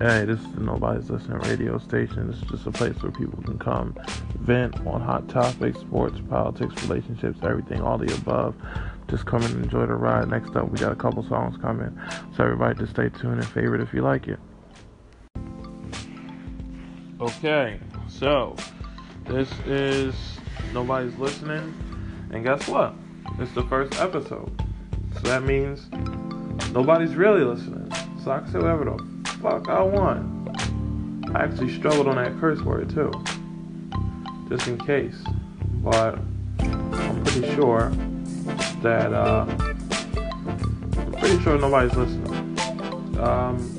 Hey, this is Nobody's Listening radio station. It's just a place where people can come vent on hot topics, sports, politics, relationships, everything, all the above. Just come and enjoy the ride. Next up, we got a couple songs coming. So everybody just stay tuned and favorite if you like it. Okay, so this is Nobody's Listening. And guess what? It's the first episode. So that means nobody's really listening. So can say whatever the fuck I want. I actually struggled on that curse word too. Just in case. But I'm pretty sure that uh I'm pretty sure nobody's listening. Um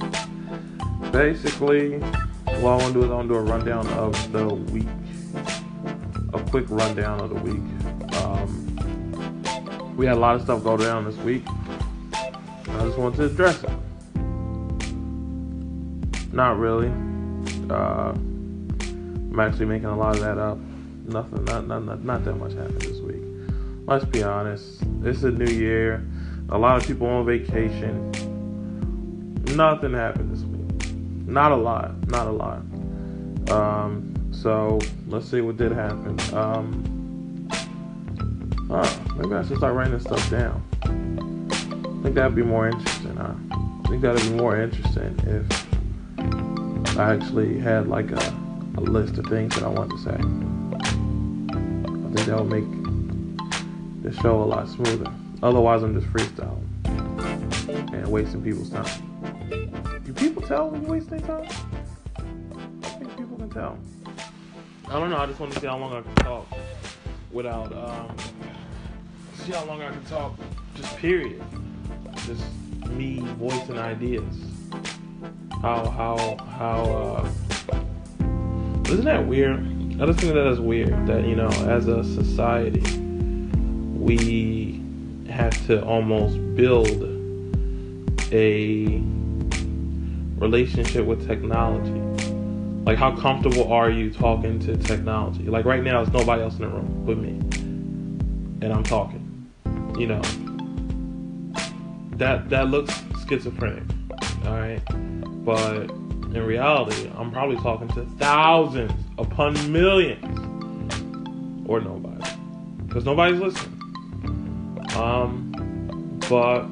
basically what I wanna do is I wanna do a rundown of the week. A quick rundown of the week. Um we had a lot of stuff go down this week. I just wanted to address it. Not really. Uh, I'm actually making a lot of that up. Nothing, not, not, not, not that much happened this week. Let's be honest. It's a new year. A lot of people on vacation. Nothing happened this week. Not a lot. Not a lot. Um, so let's see what did happen. Um, maybe I should start writing this stuff down. I think that'd be more interesting, huh? I think that'd be more interesting if I actually had like a, a list of things that I want to say. I think that would make the show a lot smoother. Otherwise, I'm just freestyling and wasting people's time. Do people tell when you're wasting time? I think people can tell. I don't know. I just want to see how long I can talk without um, see how long I can talk. Just period. Just me voicing ideas. How how how uh isn't that weird? I just think that is weird that, you know, as a society we have to almost build a relationship with technology. Like how comfortable are you talking to technology? Like right now there's nobody else in the room but me. And I'm talking you know, that that looks schizophrenic, all right. But in reality, I'm probably talking to thousands upon millions, or nobody, because nobody's listening. Um, but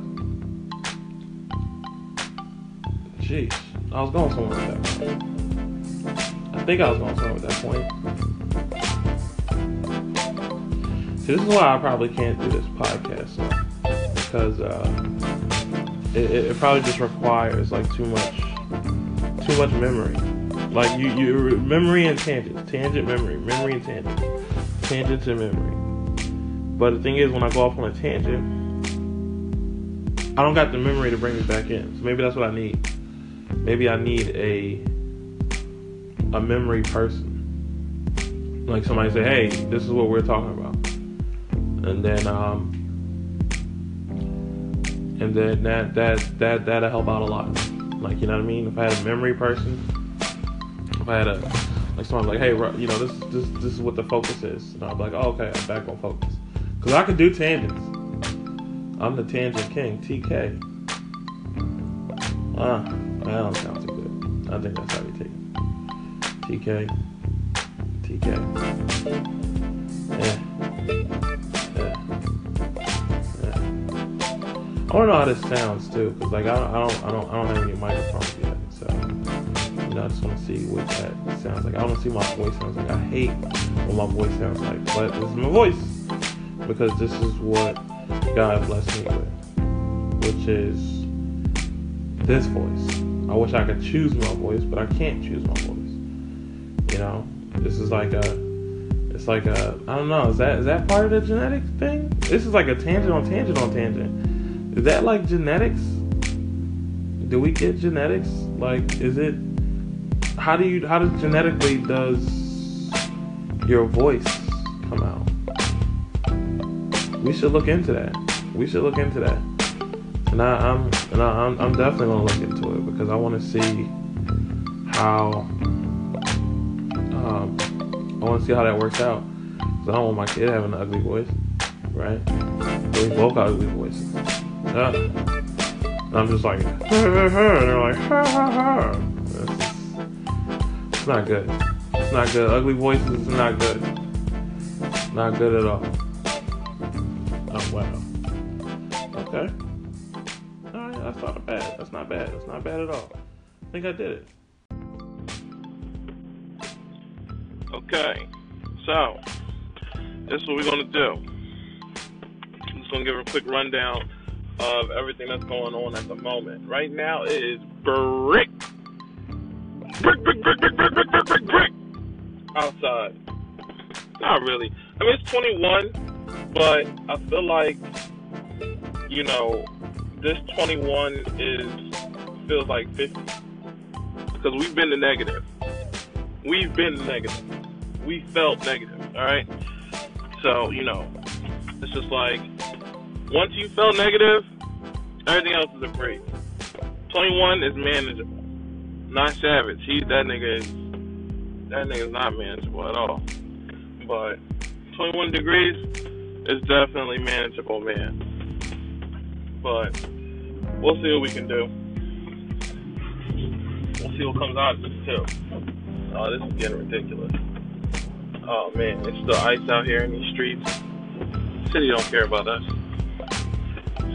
jeez, I was going somewhere with that. Point. I think I was going somewhere with that point. See, this is why I probably can't do this podcast because uh, it, it, probably just requires like too much, too much memory. Like you, you memory and tangent, tangent memory, memory and tangent, tangent and memory. But the thing is, when I go off on a tangent, I don't got the memory to bring me back in. So maybe that's what I need. Maybe I need a a memory person. Like somebody say, "Hey, this is what we're talking about." and then um, and then that that that that'll help out a lot. Like you know what I mean? If I had a memory person, if I had a like someone like, hey, you know, this this this is what the focus is, and I'm like, oh, okay, I'm back on focus, because I can do tangents. I'm the tangent king, TK. Ah, that don't sound too good. I think that's how we take it. TK, TK. Yeah. I don't know how this sounds too, cause like I don't, I don't, I don't, I don't have any microphones yet, so you know I just want to see what that sounds like. I want to see my voice sounds like. I hate what my voice sounds like, but this is my voice because this is what God blessed me with, which is this voice. I wish I could choose my voice, but I can't choose my voice. You know, this is like a it's like a I don't know. Is that is that part of the genetic thing? This is like a tangent on tangent on tangent. Is that like genetics? Do we get genetics? Like, is it? How do you? How does genetically does your voice come out? We should look into that. We should look into that. And I, am and I, am I'm definitely gonna look into it because I want to see how. Um, I want to see how that works out. Cause I don't want my kid having an ugly voice, right? we both got ugly voices. And I'm just like, and they're like, ha ha ha. It's not good. It's not good. Ugly voices not good. Not good at all. Oh wow. Okay. Alright, that's not bad. That's not bad. That's not bad at all. I think I did it. Okay. So this is what we're gonna do. I'm just gonna give a quick rundown of everything that's going on at the moment. Right now it is brick. Brick, brick, brick, brick, brick, brick, brick, brick, brick. Outside. Not really. I mean, it's 21, but I feel like, you know, this 21 is, feels like 50. Because we've been the negative. We've been negative. We felt negative, alright? So, you know, it's just like, once you felt negative, everything else is a break. 21 is manageable. Not Savage. He that nigga is that nigga's not manageable at all. But 21 degrees is definitely manageable, man. But we'll see what we can do. We'll see what comes out of this too. Oh, this is getting ridiculous. Oh man, it's still ice out here in these streets. City don't care about us.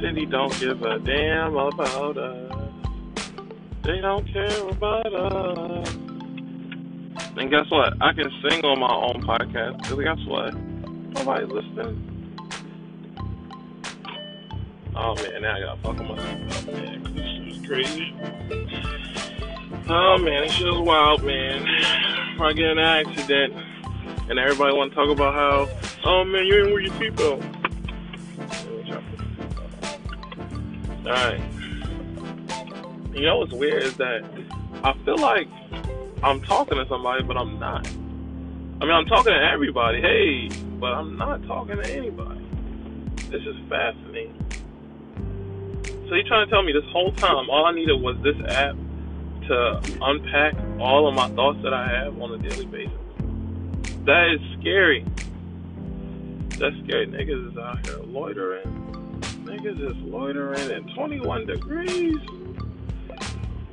City don't give a damn about us. They don't care about us. And guess what? I can sing on my own podcast. Because guess what? Nobody's listening. Oh man, now I gotta fuck with myself. Oh man, this is crazy. Oh man, this shit is wild, man. I get an accident and everybody wanna talk about how, oh man, you ain't wear your seatbelt. Alright. You know what's weird is that I feel like I'm talking to somebody, but I'm not. I mean, I'm talking to everybody, hey, but I'm not talking to anybody. This is fascinating. So you're trying to tell me this whole time all I needed was this app to unpack all of my thoughts that I have on a daily basis? That is scary. That's scary. Niggas is out here loitering. Niggas is loitering at 21 degrees.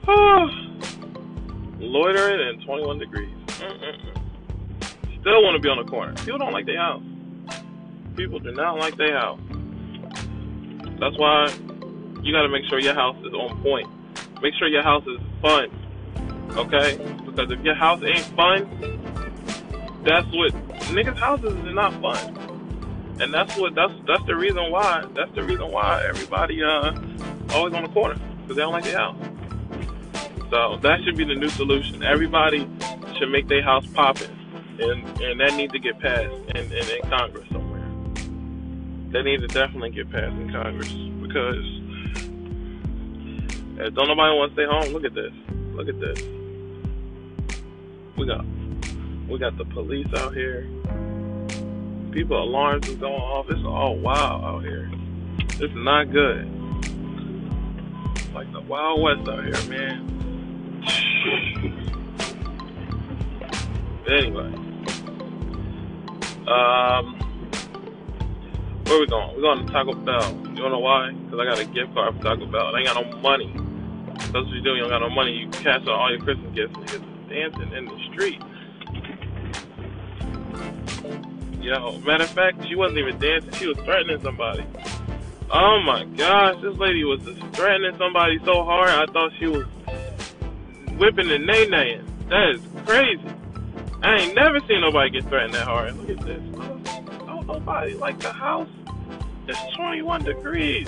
loitering at 21 degrees. Mm-mm-mm. Still want to be on the corner. People don't like their house. People do not like their house. That's why you got to make sure your house is on point. Make sure your house is fun. Okay? Because if your house ain't fun, that's what niggas' houses are not fun. And that's what that's that's the reason why that's the reason why everybody uh always on the corner because they don't like their house. So that should be the new solution. Everybody should make their house popping, and and that needs to get passed in, in, in Congress somewhere. That needs to definitely get passed in Congress because if don't nobody want to stay home, look at this. Look at this. We got we got the police out here. People alarms is going off. It's all wild out here. It's not good. Like the Wild West out here, man. Anyway, um, where we going? We're going to Taco Bell. You don't know why? Because I got a gift card for Taco Bell. I ain't got no money. That's what you do. You don't got no money. You cash out all your Christmas gifts. Niggas dancing in the street. Yo, matter of fact, she wasn't even dancing. She was threatening somebody. Oh my gosh, this lady was threatening somebody so hard. I thought she was whipping and nay naying. That is crazy. I ain't never seen nobody get threatened that hard. Look at this. Oh, nobody like the house. It's 21 degrees.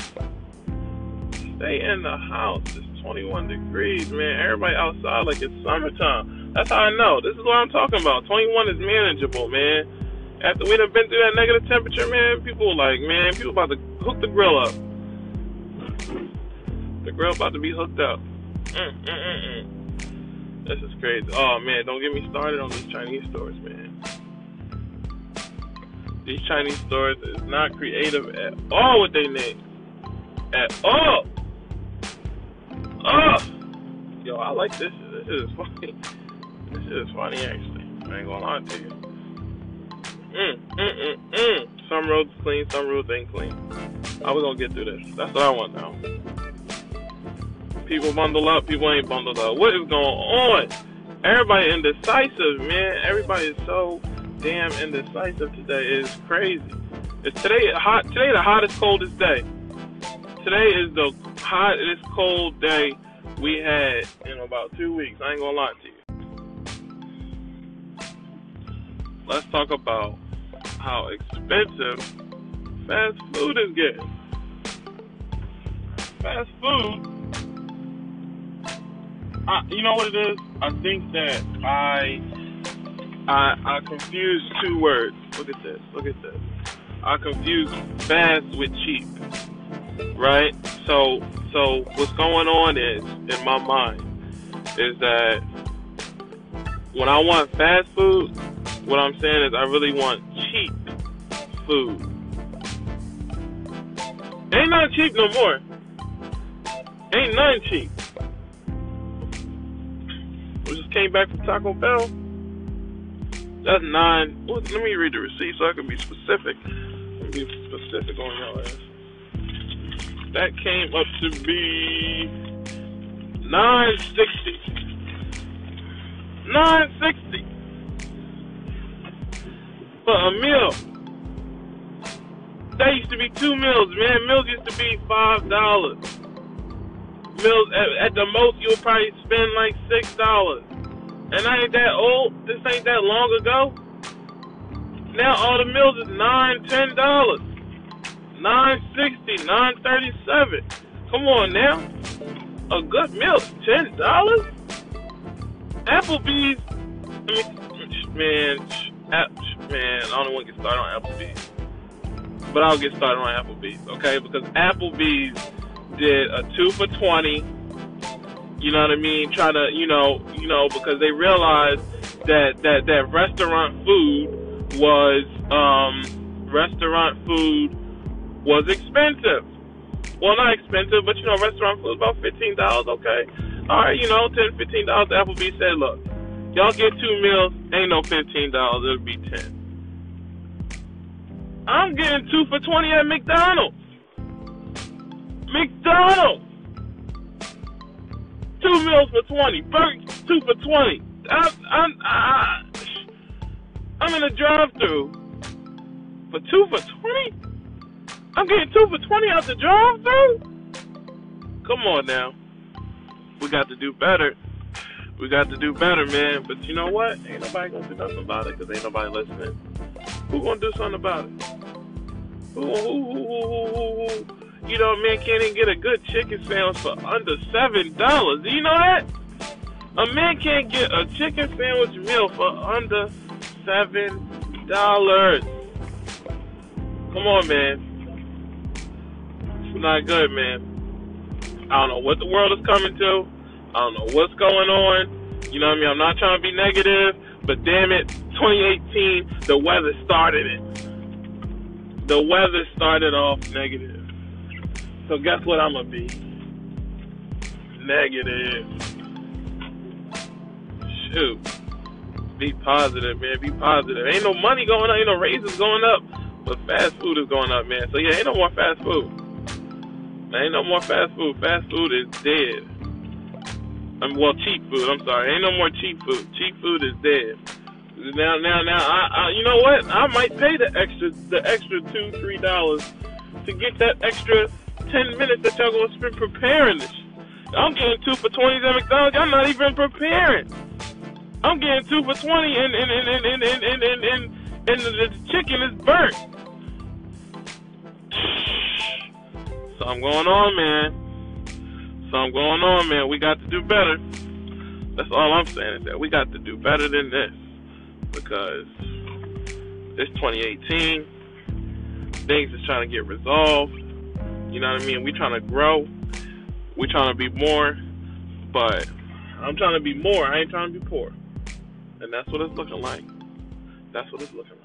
Stay in the house. It's 21 degrees, man. Everybody outside like it's summertime. That's how I know. This is what I'm talking about. 21 is manageable, man. After we done been through that negative temperature, man, people were like, man, people about to hook the grill up. The grill about to be hooked up. Mm, mm, mm, mm. This is crazy. Oh man, don't get me started on these Chinese stores, man. These Chinese stores is not creative at all with their names. At all. Oh, yo, I like this. This is funny. This is funny actually. I ain't gonna lie to you. Mm, mm, mm, mm. Some roads clean, some roads ain't clean. How we gonna get through this? That's what I want now. People bundle up, people ain't bundled up. What is going on? everybody indecisive, man. Everybody is so damn indecisive today. It's crazy. It's today hot. Today the hottest, coldest day. Today is the hottest, cold day we had in about two weeks. I ain't gonna lie to you. Let's talk about how expensive fast food is getting. Fast food. I, you know what it is? I think that I I I confused two words. Look at this. Look at this. I confused fast with cheap. Right? So so what's going on is in my mind is that when I want fast food, what I'm saying is I really want cheap food. Ain't nothing cheap no more. Ain't nothing cheap. We just came back from Taco Bell. That's nine. Let me read the receipt so I can be specific. Be specific on y'all ass. That came up to be nine sixty. Nine sixty for a meal. That used to be two meals, man. Meals used to be five dollars. Meals at, at the most you'll probably spend like six dollars. And I ain't that old. This ain't that long ago. Now all the meals is nine, ten dollars. Nine sixty, nine thirty seven. Come on now. A good meal ten dollars? Applebee's I mean man, man, I don't want to get started on Applebee's. But I'll get started on Applebee's, okay? Because Applebee's did a two for twenty you know what I mean? Trying to, you know, you know, because they realized that that that restaurant food was um restaurant food was expensive. Well, not expensive, but you know, restaurant food about fifteen dollars. Okay, all right, you know, ten, fifteen dollars. Applebee's said, look, y'all get two meals, ain't no fifteen dollars. It'll be ten. I'm getting two for twenty at McDonald's. McDonald's two meals for twenty, burgers two for twenty. I'm I'm I'm in a drive-through for two for twenty. I'm getting two for twenty out the drive-through. Come on now, we got to do better. We got to do better, man. But you know what? Ain't nobody gonna do nothing about it because ain't nobody listening. Who gonna do something about it? Who who who who who? You know, man can't even get a good chicken sandwich for under seven dollars. Do you know that? A man can't get a chicken sandwich meal for under seven dollars. Come on, man. It's not good, man. I don't know what the world is coming to. I don't know what's going on. You know what I mean? I'm not trying to be negative, but damn it, 2018, the weather started it. The weather started off negative. So guess what I'm gonna be? Negative. Shoot. Be positive, man. Be positive. Ain't no money going up, ain't no raises going up, but fast food is going up, man. So yeah, ain't no more fast food. Ain't no more fast food. Fast food is dead. I'm, well, cheap food. I'm sorry. Ain't no more cheap food. Cheap food is dead. Now, now, now. I, I, you know what? I might pay the extra, the extra two, three dollars to get that extra ten minutes that y'all gonna spend preparing this. I'm getting two for twenties at McDonald's. I'm not even preparing. I'm getting two for twenty, and and and and and and and, and, and the, the chicken is burnt. Something going on, man. Something going on, man. We got to do better. That's all I'm saying is that we got to do better than this. Because it's 2018. Things is trying to get resolved you know what I mean? We trying to grow. We trying to be more. But I'm trying to be more. I ain't trying to be poor. And that's what it's looking like. That's what it's looking like.